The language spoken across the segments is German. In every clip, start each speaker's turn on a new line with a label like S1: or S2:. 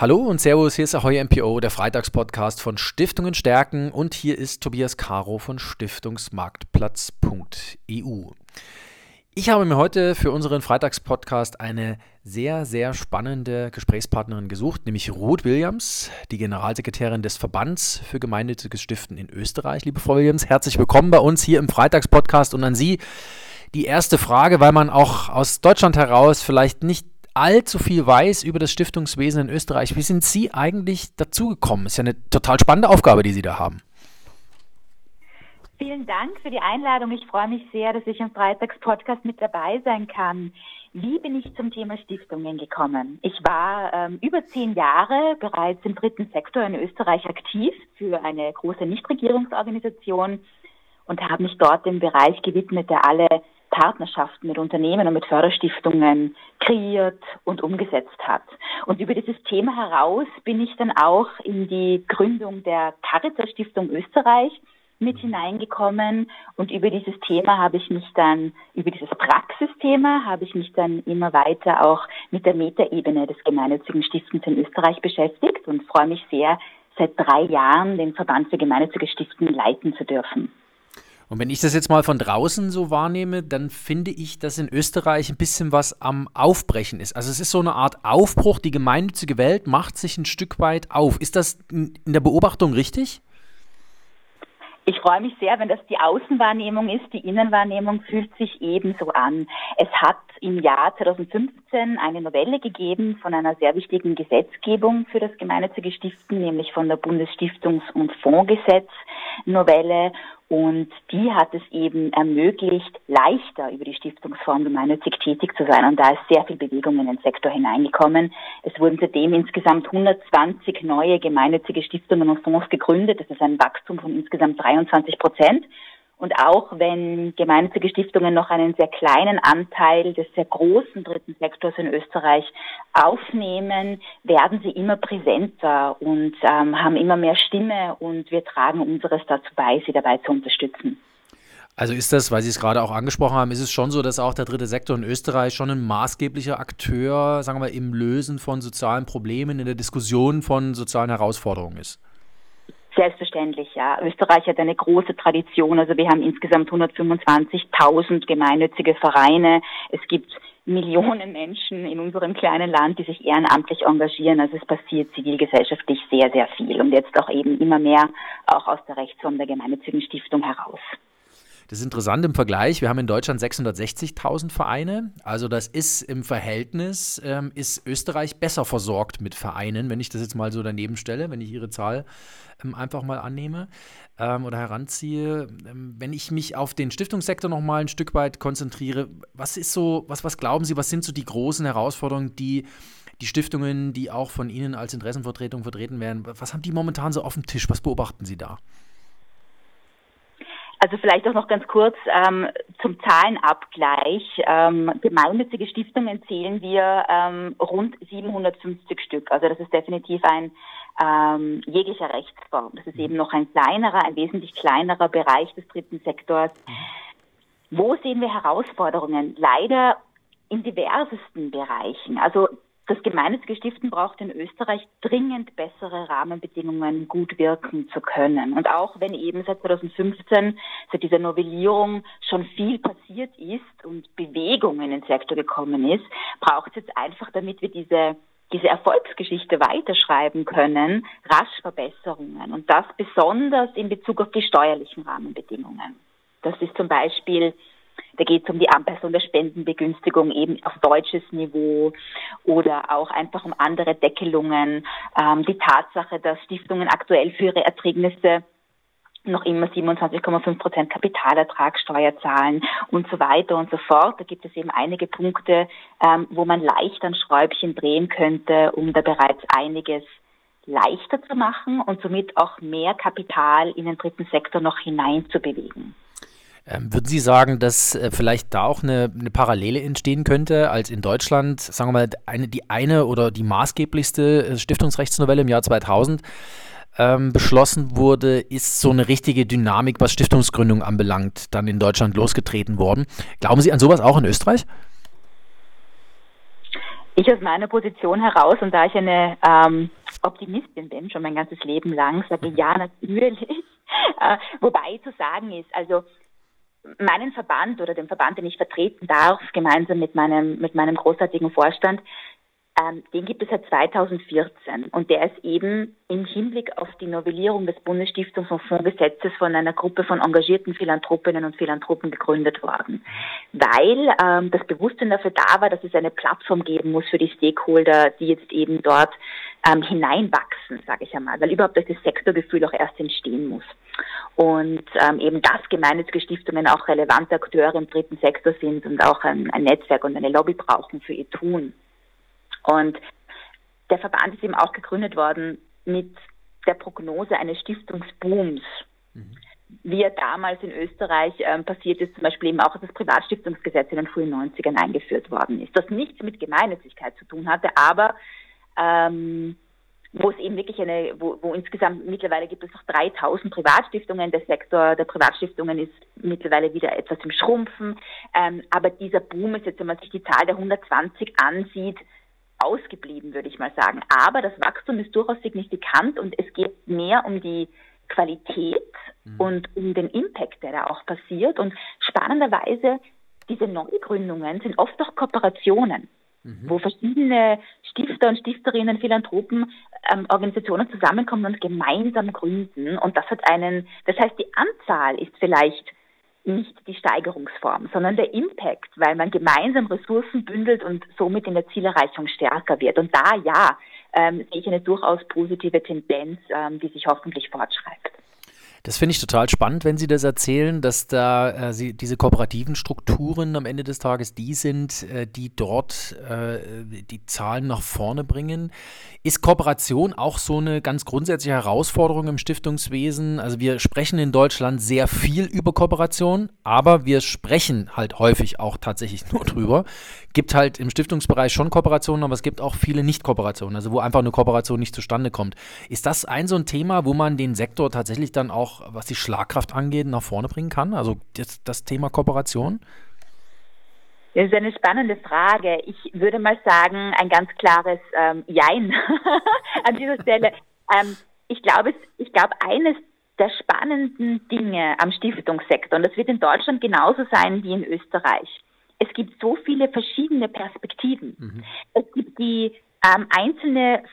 S1: Hallo und Servus, hier ist Ahoy MPO, der Freitagspodcast von Stiftungen stärken und hier ist Tobias Caro von Stiftungsmarktplatz.eu. Ich habe mir heute für unseren Freitagspodcast eine sehr, sehr spannende Gesprächspartnerin gesucht, nämlich Ruth Williams, die Generalsekretärin des Verbands für gemeinnütziges Stiften in Österreich. Liebe Frau Williams, herzlich willkommen bei uns hier im Freitagspodcast und an Sie die erste Frage, weil man auch aus Deutschland heraus vielleicht nicht allzu viel weiß über das Stiftungswesen in Österreich. Wie sind Sie eigentlich dazugekommen? Ist ja eine total spannende Aufgabe, die Sie da haben.
S2: Vielen Dank für die Einladung. Ich freue mich sehr, dass ich im Freitagspodcast mit dabei sein kann. Wie bin ich zum Thema Stiftungen gekommen? Ich war ähm, über zehn Jahre bereits im dritten Sektor in Österreich aktiv für eine große Nichtregierungsorganisation und habe mich dort dem Bereich gewidmet, der alle Partnerschaften mit Unternehmen und mit Förderstiftungen kreiert und umgesetzt hat. Und über dieses Thema heraus bin ich dann auch in die Gründung der Caritas Stiftung Österreich mit mhm. hineingekommen und über dieses Thema habe ich mich dann, über dieses Praxisthema habe ich mich dann immer weiter auch mit der Metaebene des gemeinnützigen Stiftens in Österreich beschäftigt und freue mich sehr, seit drei Jahren den Verband für gemeinnützige Stiften leiten zu dürfen.
S1: Und wenn ich das jetzt mal von draußen so wahrnehme, dann finde ich, dass in Österreich ein bisschen was am Aufbrechen ist. Also es ist so eine Art Aufbruch, die gemeinnützige Welt macht sich ein Stück weit auf. Ist das in der Beobachtung richtig?
S2: Ich freue mich sehr, wenn das die Außenwahrnehmung ist. Die Innenwahrnehmung fühlt sich ebenso an. Es hat im Jahr 2015 eine Novelle gegeben von einer sehr wichtigen Gesetzgebung für das gemeinnützige Stiften, nämlich von der Bundesstiftungs- und Fondsgesetz Novelle. Und die hat es eben ermöglicht, leichter über die Stiftungsform gemeinnützig tätig zu sein. Und da ist sehr viel Bewegung in den Sektor hineingekommen. Es wurden seitdem insgesamt 120 neue gemeinnützige Stiftungen und Fonds gegründet. Das ist ein Wachstum von insgesamt 23 Prozent. Und auch wenn gemeinnützige Stiftungen noch einen sehr kleinen Anteil des sehr großen dritten Sektors in Österreich aufnehmen, werden sie immer präsenter und ähm, haben immer mehr Stimme und wir tragen unseres dazu bei, sie dabei zu unterstützen.
S1: Also ist das, weil Sie es gerade auch angesprochen haben, ist es schon so, dass auch der dritte Sektor in Österreich schon ein maßgeblicher Akteur, sagen wir im Lösen von sozialen Problemen, in der Diskussion von sozialen Herausforderungen ist?
S2: Selbstverständlich, ja. Österreich hat eine große Tradition. Also wir haben insgesamt 125.000 gemeinnützige Vereine. Es gibt Millionen Menschen in unserem kleinen Land, die sich ehrenamtlich engagieren. Also es passiert zivilgesellschaftlich sehr, sehr viel und jetzt auch eben immer mehr auch aus der Rechtsform der gemeinnützigen Stiftung heraus.
S1: Das ist interessant im Vergleich. Wir haben in Deutschland 660.000 Vereine. Also das ist im Verhältnis, ähm, ist Österreich besser versorgt mit Vereinen, wenn ich das jetzt mal so daneben stelle, wenn ich Ihre Zahl ähm, einfach mal annehme ähm, oder heranziehe. Ähm, wenn ich mich auf den Stiftungssektor noch mal ein Stück weit konzentriere, was ist so, was, was glauben Sie, was sind so die großen Herausforderungen, die die Stiftungen, die auch von Ihnen als Interessenvertretung vertreten werden, was haben die momentan so auf dem Tisch? Was beobachten Sie da?
S2: Also vielleicht auch noch ganz kurz ähm, zum Zahlenabgleich. Ähm, gemeinnützige Stiftungen zählen wir ähm, rund 750 Stück. Also das ist definitiv ein ähm, jeglicher Rechtsform. Das ist eben noch ein kleinerer, ein wesentlich kleinerer Bereich des dritten Sektors. Wo sehen wir Herausforderungen? Leider in diversesten Bereichen. Also das gemeinnützige Stiften braucht in Österreich dringend bessere Rahmenbedingungen, gut wirken zu können. Und auch wenn eben seit 2015, seit dieser Novellierung schon viel passiert ist und Bewegung in den Sektor gekommen ist, braucht es jetzt einfach, damit wir diese diese Erfolgsgeschichte weiterschreiben können, rasch Verbesserungen. Und das besonders in Bezug auf die steuerlichen Rahmenbedingungen. Das ist zum Beispiel da geht es um die Anpassung der Spendenbegünstigung eben auf deutsches Niveau oder auch einfach um andere Deckelungen. Ähm, die Tatsache, dass Stiftungen aktuell für ihre Erträgnisse noch immer 27,5 Prozent Kapitalertragssteuer zahlen und so weiter und so fort. Da gibt es eben einige Punkte, ähm, wo man leicht an Schräubchen drehen könnte, um da bereits einiges leichter zu machen und somit auch mehr Kapital in den dritten Sektor noch hineinzubewegen.
S1: Ähm, würden Sie sagen, dass äh, vielleicht da auch eine, eine, Parallele entstehen könnte, als in Deutschland, sagen wir mal, eine, die eine oder die maßgeblichste äh, Stiftungsrechtsnovelle im Jahr 2000 ähm, beschlossen wurde, ist so eine richtige Dynamik, was Stiftungsgründung anbelangt, dann in Deutschland losgetreten worden. Glauben Sie an sowas auch in Österreich?
S2: Ich aus meiner Position heraus und da ich eine ähm, Optimistin bin, schon mein ganzes Leben lang, sage ja, natürlich. äh, wobei zu sagen ist, also meinen Verband oder den Verband, den ich vertreten darf, gemeinsam mit meinem, mit meinem großartigen Vorstand, ähm, den gibt es seit 2014 und der ist eben im Hinblick auf die Novellierung des Bundesstiftungs- und Fondsgesetzes von einer Gruppe von engagierten Philanthropinnen und Philanthropen gegründet worden, weil ähm, das Bewusstsein dafür da war, dass es eine Plattform geben muss für die Stakeholder, die jetzt eben dort ähm, hineinwachsen, sage ich einmal, weil überhaupt das Sektorgefühl auch erst entstehen muss. Und ähm, eben dass gemeinnützige Stiftungen auch relevante Akteure im dritten Sektor sind und auch ein, ein Netzwerk und eine Lobby brauchen für ihr Tun. Und der Verband ist eben auch gegründet worden mit der Prognose eines Stiftungsbooms. Mhm. Wie er damals in Österreich ähm, passiert ist, zum Beispiel eben auch, das Privatstiftungsgesetz in den frühen 90ern eingeführt worden ist. Das nichts mit Gemeinnützigkeit zu tun hatte, aber ähm, wo es eben wirklich eine, wo, wo insgesamt mittlerweile gibt es noch 3000 Privatstiftungen. Der Sektor der Privatstiftungen ist mittlerweile wieder etwas im Schrumpfen. Ähm, aber dieser Boom ist jetzt, wenn man sich die Zahl der 120 ansieht, ausgeblieben, würde ich mal sagen. Aber das Wachstum ist durchaus signifikant und es geht mehr um die Qualität mhm. und um den Impact, der da auch passiert. Und spannenderweise, diese Neugründungen sind oft auch Kooperationen, mhm. wo verschiedene Stifter und Stifterinnen, Philanthropen, ähm, Organisationen zusammenkommen und gemeinsam gründen. Und das hat einen, das heißt, die Anzahl ist vielleicht nicht die Steigerungsform, sondern der Impact, weil man gemeinsam Ressourcen bündelt und somit in der Zielerreichung stärker wird. Und da ja, ähm, sehe ich eine durchaus positive Tendenz, ähm, die sich hoffentlich fortschreibt.
S1: Das finde ich total spannend, wenn Sie das erzählen, dass da äh, Sie, diese kooperativen Strukturen am Ende des Tages die sind, äh, die dort äh, die Zahlen nach vorne bringen. Ist Kooperation auch so eine ganz grundsätzliche Herausforderung im Stiftungswesen? Also wir sprechen in Deutschland sehr viel über Kooperation, aber wir sprechen halt häufig auch tatsächlich nur drüber. Gibt halt im Stiftungsbereich schon Kooperationen, aber es gibt auch viele Nicht-Kooperationen, also wo einfach eine Kooperation nicht zustande kommt. Ist das ein so ein Thema, wo man den Sektor tatsächlich dann auch auch, was die Schlagkraft angeht, nach vorne bringen kann? Also das, das Thema Kooperation?
S2: Das ist eine spannende Frage. Ich würde mal sagen, ein ganz klares ähm, Jein an dieser Stelle. Ähm, ich glaube, ich glaube, eines der spannenden Dinge am Stiftungssektor, und das wird in Deutschland genauso sein wie in Österreich. Es gibt so viele verschiedene Perspektiven. Mhm. Es gibt die ähm, einzelne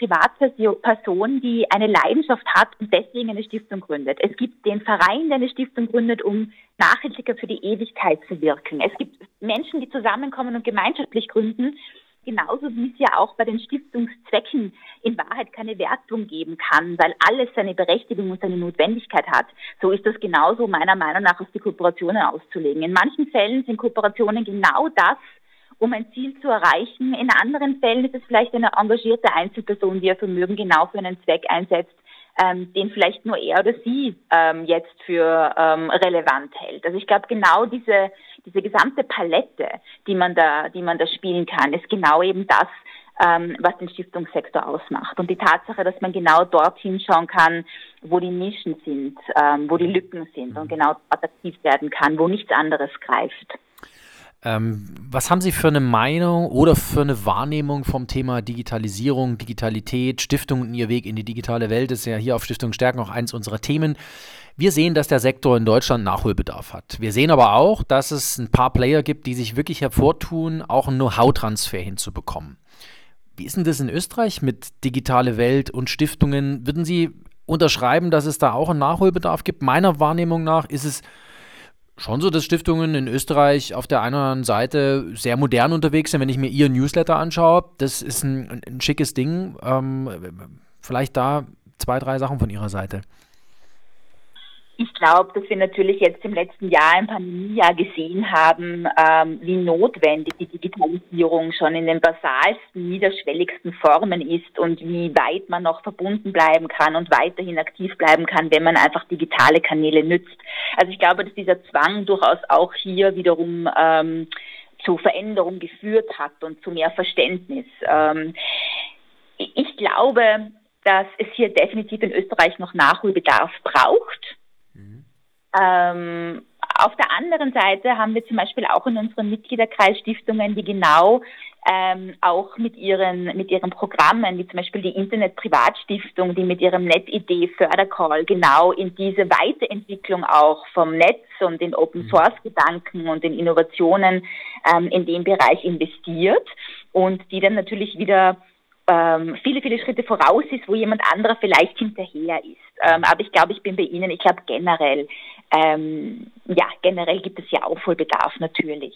S2: Privatperson, die eine Leidenschaft hat und deswegen eine Stiftung gründet. Es gibt den Verein, der eine Stiftung gründet, um nachhaltiger für die Ewigkeit zu wirken. Es gibt Menschen, die zusammenkommen und gemeinschaftlich gründen, genauso wie es ja auch bei den Stiftungszwecken in Wahrheit keine Wertung geben kann, weil alles seine Berechtigung und seine Notwendigkeit hat. So ist das genauso meiner Meinung nach auf die Kooperationen auszulegen. In manchen Fällen sind Kooperationen genau das, um ein Ziel zu erreichen. In anderen Fällen ist es vielleicht eine engagierte Einzelperson, die ihr Vermögen genau für einen Zweck einsetzt, ähm, den vielleicht nur er oder sie ähm, jetzt für ähm, relevant hält. Also ich glaube, genau diese, diese gesamte Palette, die man da, die man da spielen kann, ist genau eben das, ähm, was den Stiftungssektor ausmacht. Und die Tatsache, dass man genau dort hinschauen kann, wo die Nischen sind, ähm, wo die Lücken sind und genau dort aktiv werden kann, wo nichts anderes greift.
S1: Ähm, was haben Sie für eine Meinung oder für eine Wahrnehmung vom Thema Digitalisierung, Digitalität, Stiftung und Ihr Weg in die digitale Welt? Das ist ja hier auf Stiftung Stärken auch eins unserer Themen. Wir sehen, dass der Sektor in Deutschland Nachholbedarf hat. Wir sehen aber auch, dass es ein paar Player gibt, die sich wirklich hervortun, auch einen Know-how-Transfer hinzubekommen. Wie ist denn das in Österreich mit digitale Welt und Stiftungen? Würden Sie unterschreiben, dass es da auch einen Nachholbedarf gibt? Meiner Wahrnehmung nach ist es schon so, dass Stiftungen in Österreich auf der einen oder anderen Seite sehr modern unterwegs sind. Wenn ich mir ihr Newsletter anschaue, das ist ein, ein schickes Ding. Ähm, vielleicht da zwei, drei Sachen von Ihrer Seite.
S2: Ich glaube, dass wir natürlich jetzt im letzten Jahr, im Pandemiejahr gesehen haben, ähm, wie notwendig die Digitalisierung schon in den basalsten, niederschwelligsten Formen ist und wie weit man noch verbunden bleiben kann und weiterhin aktiv bleiben kann, wenn man einfach digitale Kanäle nützt. Also ich glaube, dass dieser Zwang durchaus auch hier wiederum ähm, zu Veränderung geführt hat und zu mehr Verständnis. Ähm, ich glaube, dass es hier definitiv in Österreich noch Nachholbedarf braucht. Ähm, auf der anderen Seite haben wir zum Beispiel auch in unseren Mitgliederkreisstiftungen, die genau ähm, auch mit ihren, mit ihren Programmen, wie zum Beispiel die Internet Privatstiftung, die mit ihrem NetID Fördercall genau in diese Weiterentwicklung auch vom Netz und den Open mhm. Source Gedanken und den Innovationen ähm, in dem Bereich investiert und die dann natürlich wieder ähm, viele, viele Schritte voraus ist, wo jemand anderer vielleicht hinterher ist. Ähm, aber ich glaube, ich bin bei Ihnen, ich glaube generell, ähm, ja, generell gibt es ja Aufholbedarf natürlich.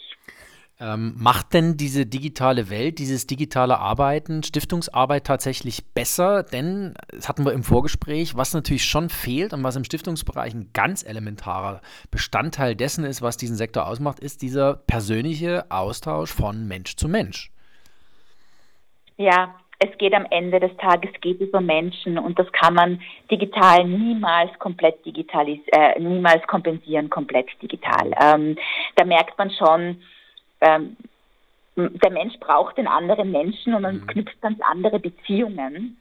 S1: Ähm, macht denn diese digitale Welt, dieses digitale Arbeiten, Stiftungsarbeit tatsächlich besser? Denn, das hatten wir im Vorgespräch, was natürlich schon fehlt und was im Stiftungsbereich ein ganz elementarer Bestandteil dessen ist, was diesen Sektor ausmacht, ist dieser persönliche Austausch von Mensch zu Mensch.
S2: Ja, es geht am Ende des Tages geht über Menschen und das kann man digital niemals komplett digitalis äh, niemals kompensieren komplett digital. Ähm, da merkt man schon, ähm, der Mensch braucht den anderen Menschen und man mhm. knüpft ganz andere Beziehungen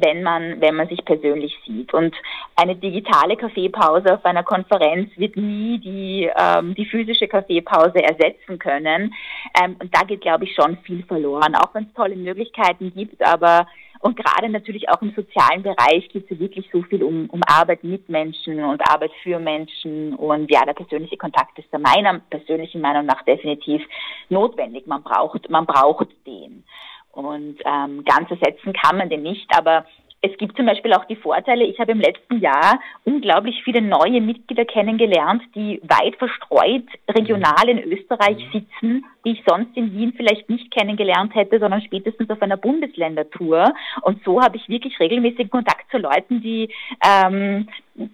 S2: wenn man, wenn man sich persönlich sieht. Und eine digitale Kaffeepause auf einer Konferenz wird nie die, ähm, die physische Kaffeepause ersetzen können. Ähm, und da geht, glaube ich, schon viel verloren, auch wenn es tolle Möglichkeiten gibt, aber und gerade natürlich auch im sozialen Bereich geht es wirklich so viel um, um Arbeit mit Menschen und Arbeit für Menschen. Und ja, der persönliche Kontakt ist da meiner persönlichen Meinung nach definitiv notwendig. Man braucht, man braucht den. Und ähm, ganz ersetzen kann man den nicht, aber es gibt zum Beispiel auch die Vorteile. Ich habe im letzten Jahr unglaublich viele neue Mitglieder kennengelernt, die weit verstreut regional in Österreich mhm. sitzen, die ich sonst in Wien vielleicht nicht kennengelernt hätte, sondern spätestens auf einer Bundesländertour. Und so habe ich wirklich regelmäßig Kontakt zu Leuten, die, ähm,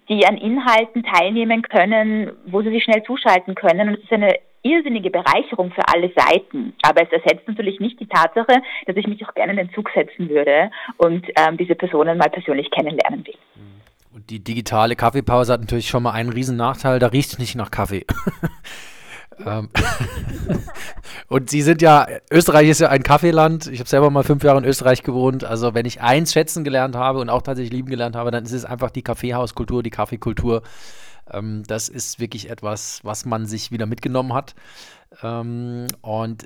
S2: die an Inhalten teilnehmen können, wo sie sich schnell zuschalten können. Und es ist eine irrsinnige Bereicherung für alle Seiten. Aber es ersetzt natürlich nicht die Tatsache, dass ich mich auch gerne in den Zug setzen würde und ähm, diese Personen mal persönlich kennenlernen will.
S1: Und die digitale Kaffeepause hat natürlich schon mal einen riesen Nachteil, da riecht es nicht nach Kaffee. Ähm, und Sie sind ja, Österreich ist ja ein Kaffeeland. Ich habe selber mal fünf Jahre in Österreich gewohnt. Also wenn ich eins schätzen gelernt habe und auch tatsächlich lieben gelernt habe, dann ist es einfach die Kaffeehauskultur, die Kaffeekultur. Ähm, das ist wirklich etwas, was man sich wieder mitgenommen hat. Ähm, und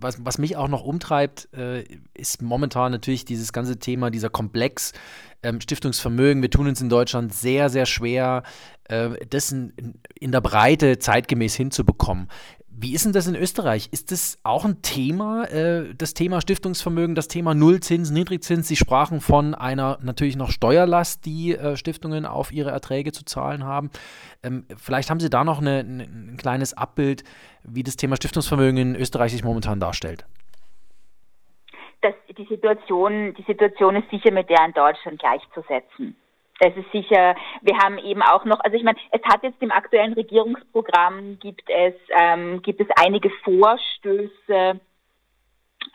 S1: was, was mich auch noch umtreibt, äh, ist momentan natürlich dieses ganze Thema, dieser Komplex ähm, Stiftungsvermögen. Wir tun uns in Deutschland sehr, sehr schwer, äh, das in, in der Breite zeitgemäß hinzubekommen. Wie ist denn das in Österreich? Ist das auch ein Thema, äh, das Thema Stiftungsvermögen, das Thema Nullzins, Niedrigzins? Sie sprachen von einer natürlich noch Steuerlast, die äh, Stiftungen auf ihre Erträge zu zahlen haben. Ähm, vielleicht haben Sie da noch eine, ein kleines Abbild, wie das Thema Stiftungsvermögen in Österreich sich momentan darstellt.
S2: Das, die, Situation, die Situation ist sicher mit der in Deutschland gleichzusetzen. Es ist sicher, wir haben eben auch noch, also ich meine, es hat jetzt im aktuellen Regierungsprogramm gibt es, ähm, gibt es einige Vorstöße,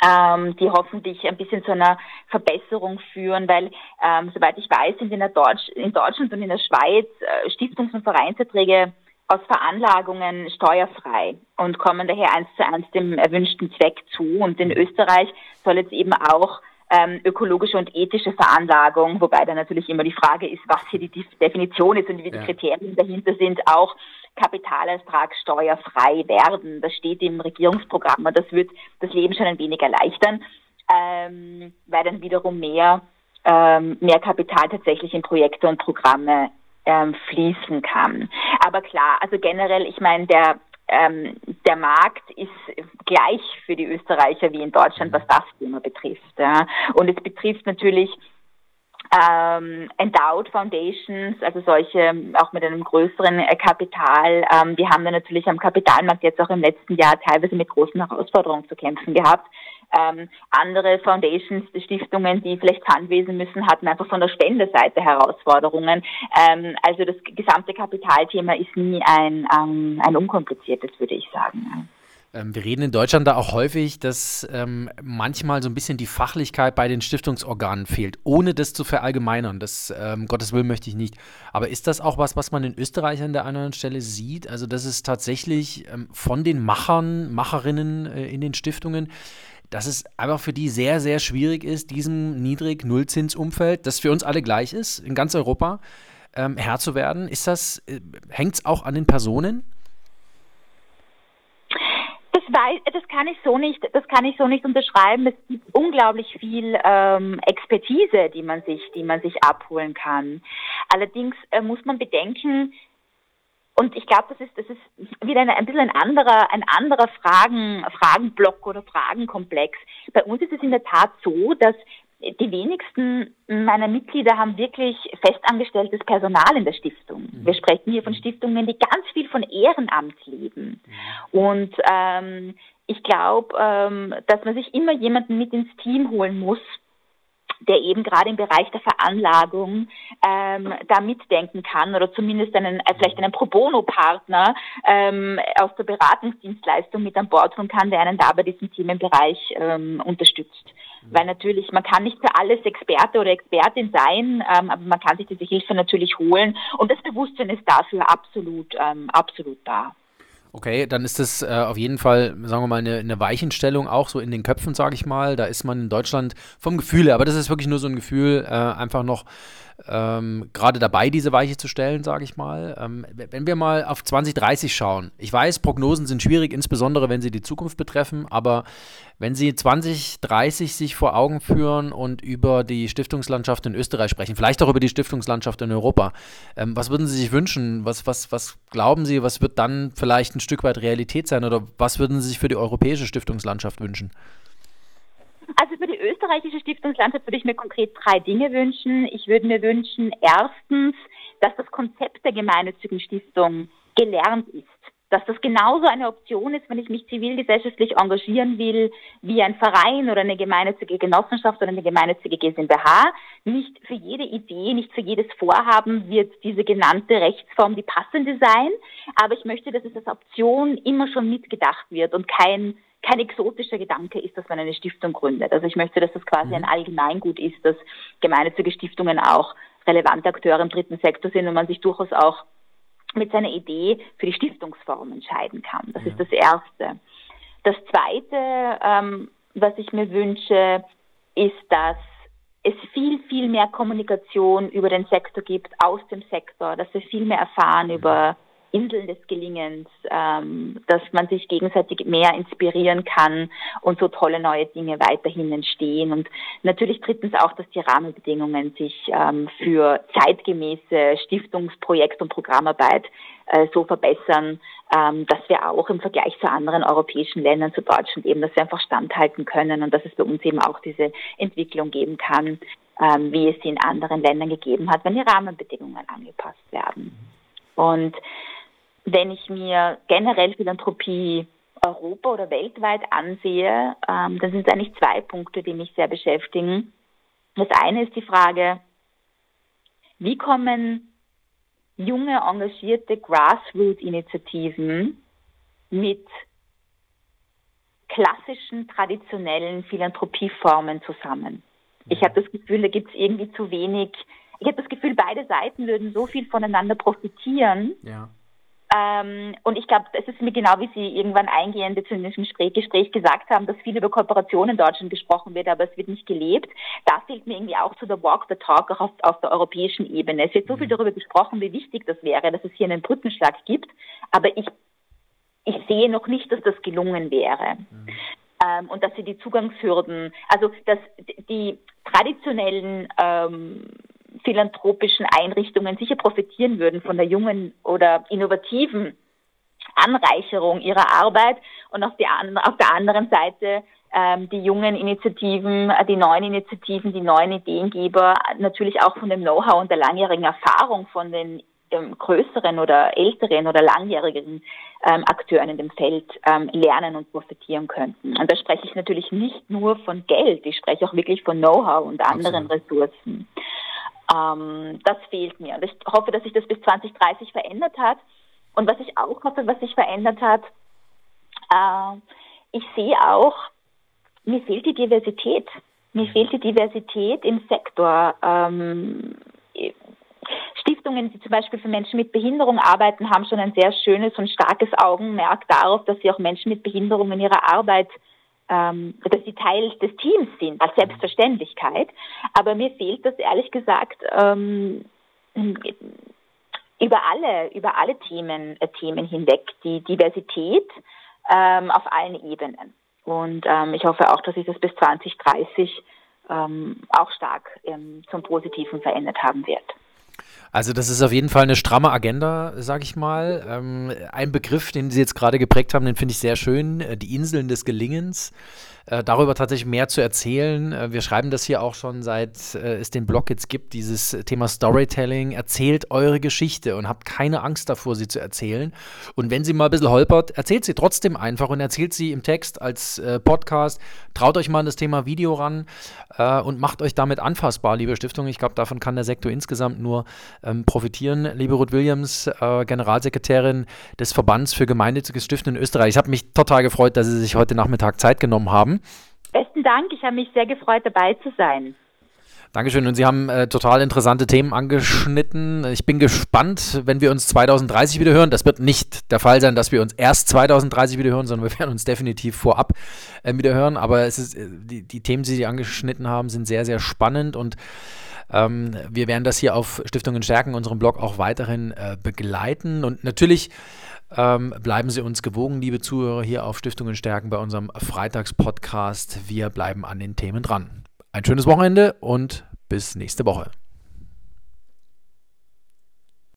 S2: ähm, die hoffentlich ein bisschen zu einer Verbesserung führen, weil ähm, soweit ich weiß, sind in, Deutsch, in Deutschland und in der Schweiz äh, Stiftungs- und Vereinserträge aus Veranlagungen steuerfrei und kommen daher eins zu eins dem erwünschten Zweck zu. Und in Österreich soll jetzt eben auch ähm, ökologische und ethische Veranlagung, wobei dann natürlich immer die Frage ist, was hier die Definition ist und wie die ja. Kriterien dahinter sind, auch kapitalertragssteuerfrei werden. Das steht im Regierungsprogramm und das wird das Leben schon ein wenig erleichtern, ähm, weil dann wiederum mehr, ähm, mehr Kapital tatsächlich in Projekte und Programme ähm, fließen kann. Aber klar, also generell, ich meine, der ähm, der Markt ist gleich für die Österreicher wie in Deutschland, was das Thema betrifft. Ja. Und es betrifft natürlich ähm, Endowed Foundations, also solche auch mit einem größeren äh, Kapital. Ähm, die haben dann natürlich am Kapitalmarkt jetzt auch im letzten Jahr teilweise mit großen Herausforderungen zu kämpfen gehabt. Ähm, andere Foundations, Stiftungen, die vielleicht Pfandwesen müssen, hatten einfach von der Spenderseite Herausforderungen. Ähm, also das gesamte Kapitalthema ist nie ein, ähm, ein unkompliziertes, würde ich sagen.
S1: Ähm, wir reden in Deutschland da auch häufig, dass ähm, manchmal so ein bisschen die Fachlichkeit bei den Stiftungsorganen fehlt, ohne das zu verallgemeinern. Das, ähm, Gottes Willen möchte ich nicht. Aber ist das auch was, was man in Österreich an der anderen Stelle sieht? Also, dass es tatsächlich ähm, von den Machern, Macherinnen äh, in den Stiftungen, dass es einfach für die sehr, sehr schwierig ist, diesem niedrig Nullzinsumfeld, das für uns alle gleich ist, in ganz Europa, ähm, Herr zu werden. Ist das, äh, hängt es auch an den Personen?
S2: Das, weiß, das kann ich so nicht, das kann ich so nicht unterschreiben. Es gibt unglaublich viel ähm, Expertise, die man sich, die man sich abholen kann. Allerdings äh, muss man bedenken, und ich glaube, das ist, das ist wieder ein, ein bisschen ein anderer, ein anderer Fragen, Fragenblock oder Fragenkomplex. Bei uns ist es in der Tat so, dass die wenigsten meiner Mitglieder haben wirklich festangestelltes Personal in der Stiftung. Mhm. Wir sprechen hier von Stiftungen, die ganz viel von Ehrenamt leben. Mhm. Und ähm, ich glaube, ähm, dass man sich immer jemanden mit ins Team holen muss, der eben gerade im Bereich der Veranlagung ähm, da mitdenken kann oder zumindest einen, äh, vielleicht einen Pro Bono-Partner ähm, aus der Beratungsdienstleistung mit an Bord holen kann, der einen da bei diesem Themenbereich ähm, unterstützt. Mhm. Weil natürlich, man kann nicht für alles Experte oder Expertin sein, ähm, aber man kann sich diese Hilfe natürlich holen und das Bewusstsein ist dafür absolut, ähm, absolut da.
S1: Okay, dann ist das äh, auf jeden Fall, sagen wir mal, eine, eine Weichenstellung auch so in den Köpfen, sage ich mal. Da ist man in Deutschland vom Gefühl her, aber das ist wirklich nur so ein Gefühl, äh, einfach noch ähm, gerade dabei, diese Weiche zu stellen, sage ich mal. Ähm, wenn wir mal auf 2030 schauen, ich weiß, Prognosen sind schwierig, insbesondere wenn sie die Zukunft betreffen, aber wenn Sie 2030 sich vor Augen führen und über die Stiftungslandschaft in Österreich sprechen, vielleicht auch über die Stiftungslandschaft in Europa, ähm, was würden Sie sich wünschen? Was, was, was glauben Sie, was wird dann vielleicht ein Stück weit Realität sein oder was würden Sie sich für die europäische Stiftungslandschaft wünschen?
S2: Also für die österreichische Stiftungslandschaft würde ich mir konkret drei Dinge wünschen. Ich würde mir wünschen, erstens, dass das Konzept der gemeinnützigen Stiftung gelernt ist. Dass das genauso eine Option ist, wenn ich mich zivilgesellschaftlich engagieren will, wie ein Verein oder eine gemeinnützige Genossenschaft oder eine gemeinnützige GmbH. Nicht für jede Idee, nicht für jedes Vorhaben wird diese genannte Rechtsform die passende sein. Aber ich möchte, dass es als Option immer schon mitgedacht wird und kein kein exotischer Gedanke ist, dass man eine Stiftung gründet. Also ich möchte, dass das quasi ein mhm. Allgemeingut ist, dass gemeinnützige Stiftungen auch relevante Akteure im dritten Sektor sind und man sich durchaus auch mit seiner Idee für die Stiftungsform entscheiden kann. Das ja. ist das Erste. Das Zweite, ähm, was ich mir wünsche, ist, dass es viel, viel mehr Kommunikation über den Sektor gibt, aus dem Sektor, dass wir viel mehr erfahren mhm. über Inseln des Gelingens, ähm, dass man sich gegenseitig mehr inspirieren kann und so tolle neue Dinge weiterhin entstehen. Und natürlich drittens auch, dass die Rahmenbedingungen sich ähm, für zeitgemäße Stiftungsprojekt- und Programmarbeit äh, so verbessern, ähm, dass wir auch im Vergleich zu anderen europäischen Ländern, zu Deutschland eben, dass wir einfach standhalten können und dass es bei uns eben auch diese Entwicklung geben kann, ähm, wie es sie in anderen Ländern gegeben hat, wenn die Rahmenbedingungen angepasst werden. Und wenn ich mir generell Philanthropie Europa oder weltweit ansehe, ähm, dann sind es eigentlich zwei Punkte, die mich sehr beschäftigen. Das eine ist die Frage, wie kommen junge, engagierte Grassroot-Initiativen mit klassischen, traditionellen Philanthropieformen zusammen? Ich habe das Gefühl, da gibt es irgendwie zu wenig. Ich habe das Gefühl, beide Seiten würden so viel voneinander profitieren. Ja ähm, und ich glaube, es ist mir genau, wie Sie irgendwann eingehend in diesem Gespräch gesagt haben, dass viel über Kooperation in Deutschland gesprochen wird, aber es wird nicht gelebt. Da fehlt mir irgendwie auch zu der Walk the Talk auch auf, auf der europäischen Ebene. Es wird so viel mhm. darüber gesprochen, wie wichtig das wäre, dass es hier einen Brückenschlag gibt, aber ich, ich sehe noch nicht, dass das gelungen wäre. Mhm. Ähm, und dass sie die Zugangshürden, also dass die traditionellen ähm, philanthropischen Einrichtungen sicher profitieren würden von der jungen oder innovativen Anreicherung ihrer Arbeit und auf, die, auf der anderen Seite ähm, die jungen Initiativen, äh, die neuen Initiativen, die neuen Ideengeber natürlich auch von dem Know-how und der langjährigen Erfahrung von den ähm, größeren oder älteren oder langjährigen ähm, Akteuren in dem Feld ähm, lernen und profitieren könnten. Und da spreche ich natürlich nicht nur von Geld, ich spreche auch wirklich von Know-how und anderen Absolut. Ressourcen. Ähm, das fehlt mir. Und ich hoffe, dass sich das bis 2030 verändert hat. Und was ich auch hoffe, was sich verändert hat, äh, ich sehe auch, mir fehlt die Diversität. Mir fehlt die Diversität im Sektor. Ähm, Stiftungen, die zum Beispiel für Menschen mit Behinderung arbeiten, haben schon ein sehr schönes und starkes Augenmerk darauf, dass sie auch Menschen mit Behinderung in ihrer Arbeit ähm, dass sie Teil des Teams sind, als Selbstverständlichkeit. Aber mir fehlt das ehrlich gesagt ähm, über alle, über alle Themen, äh, Themen hinweg. Die Diversität ähm, auf allen Ebenen. Und ähm, ich hoffe auch, dass sich das bis 2030 ähm, auch stark ähm, zum Positiven verändert haben wird.
S1: Also das ist auf jeden Fall eine stramme Agenda, sage ich mal. Ähm, ein Begriff, den Sie jetzt gerade geprägt haben, den finde ich sehr schön, äh, die Inseln des Gelingens. Äh, darüber tatsächlich mehr zu erzählen. Äh, wir schreiben das hier auch schon seit äh, es den Blog jetzt gibt, dieses Thema Storytelling. Erzählt eure Geschichte und habt keine Angst davor, sie zu erzählen. Und wenn sie mal ein bisschen holpert, erzählt sie trotzdem einfach und erzählt sie im Text als Podcast. Traut euch mal an das Thema Video ran und macht euch damit anfassbar, liebe Stiftung. Ich glaube, davon kann der Sektor insgesamt nur ähm, profitieren. Liebe Ruth Williams, Generalsekretärin des Verbands für gemeinnütziges Stiften in Österreich. Ich habe mich total gefreut, dass Sie sich heute Nachmittag Zeit genommen haben.
S2: Besten Dank, ich habe mich sehr gefreut, dabei zu sein.
S1: Dankeschön. Und Sie haben äh, total interessante Themen angeschnitten. Ich bin gespannt, wenn wir uns 2030 wieder hören. Das wird nicht der Fall sein, dass wir uns erst 2030 wieder hören, sondern wir werden uns definitiv vorab äh, wieder hören. Aber es ist, äh, die, die, Themen, die Sie angeschnitten haben, sind sehr, sehr spannend und ähm, wir werden das hier auf Stiftungen stärken, unserem Blog auch weiterhin äh, begleiten. Und natürlich ähm, bleiben Sie uns gewogen, liebe Zuhörer, hier auf Stiftungen stärken bei unserem Freitagspodcast. Wir bleiben an den Themen dran. Ein schönes Wochenende und bis nächste Woche.